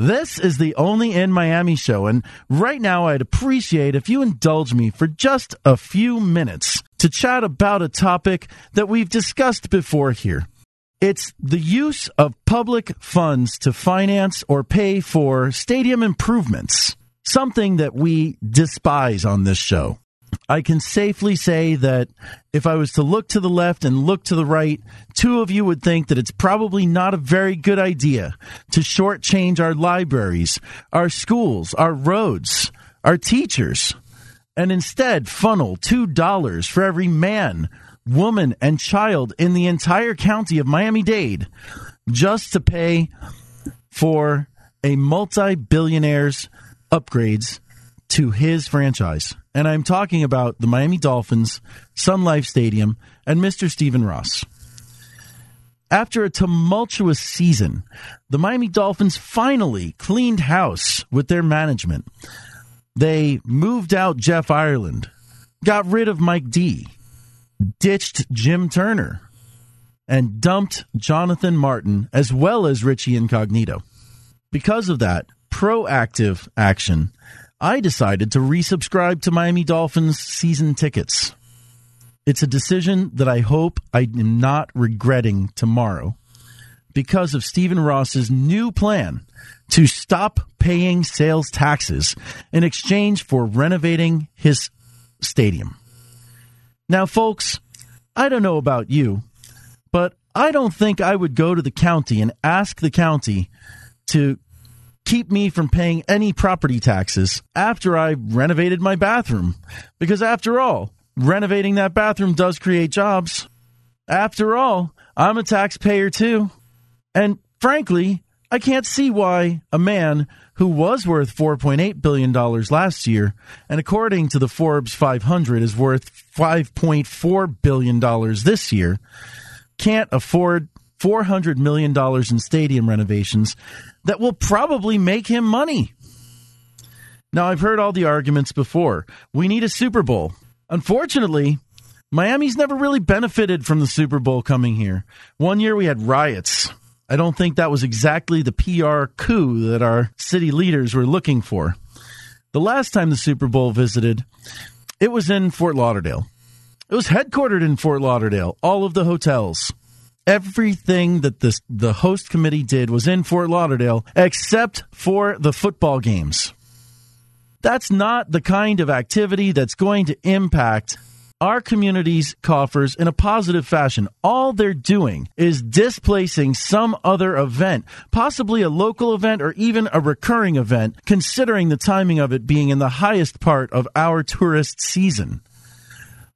This is the only in Miami show, and right now I'd appreciate if you indulge me for just a few minutes to chat about a topic that we've discussed before here. It's the use of public funds to finance or pay for stadium improvements, something that we despise on this show. I can safely say that if I was to look to the left and look to the right, two of you would think that it's probably not a very good idea to shortchange our libraries, our schools, our roads, our teachers, and instead funnel $2 for every man, woman, and child in the entire county of Miami Dade just to pay for a multi billionaire's upgrades to his franchise. And I'm talking about the Miami Dolphins, Sun Life Stadium, and Mr. Stephen Ross. After a tumultuous season, the Miami Dolphins finally cleaned house with their management. They moved out Jeff Ireland, got rid of Mike Dee, ditched Jim Turner, and dumped Jonathan Martin as well as Richie Incognito. Because of that proactive action, I decided to resubscribe to Miami Dolphins season tickets. It's a decision that I hope I am not regretting tomorrow because of Stephen Ross's new plan to stop paying sales taxes in exchange for renovating his stadium. Now, folks, I don't know about you, but I don't think I would go to the county and ask the county to keep me from paying any property taxes after I renovated my bathroom. Because after all, renovating that bathroom does create jobs. After all, I'm a taxpayer too. And frankly, I can't see why a man who was worth $4.8 billion last year, and according to the Forbes 500 is worth $5.4 billion this year, can't afford $400 million in stadium renovations that will probably make him money. Now, I've heard all the arguments before. We need a Super Bowl. Unfortunately, Miami's never really benefited from the Super Bowl coming here. One year we had riots. I don't think that was exactly the PR coup that our city leaders were looking for. The last time the Super Bowl visited, it was in Fort Lauderdale. It was headquartered in Fort Lauderdale, all of the hotels everything that the the host committee did was in Fort Lauderdale except for the football games. That's not the kind of activity that's going to impact our community's coffers in a positive fashion. All they're doing is displacing some other event, possibly a local event or even a recurring event, considering the timing of it being in the highest part of our tourist season.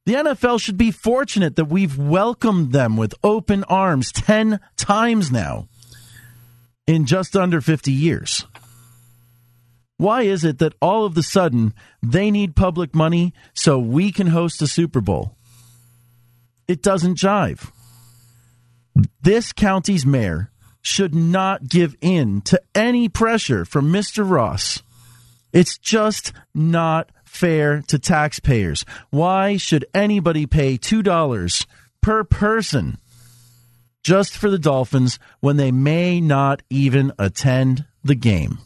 The NFL should be fortunate that we've welcomed them with open arms 10 times now in just under 50 years. Why is it that all of a sudden they need public money so we can host a Super Bowl? It doesn't jive. This county's mayor should not give in to any pressure from Mr. Ross. It's just not fair to taxpayers. Why should anybody pay $2 per person just for the Dolphins when they may not even attend the game?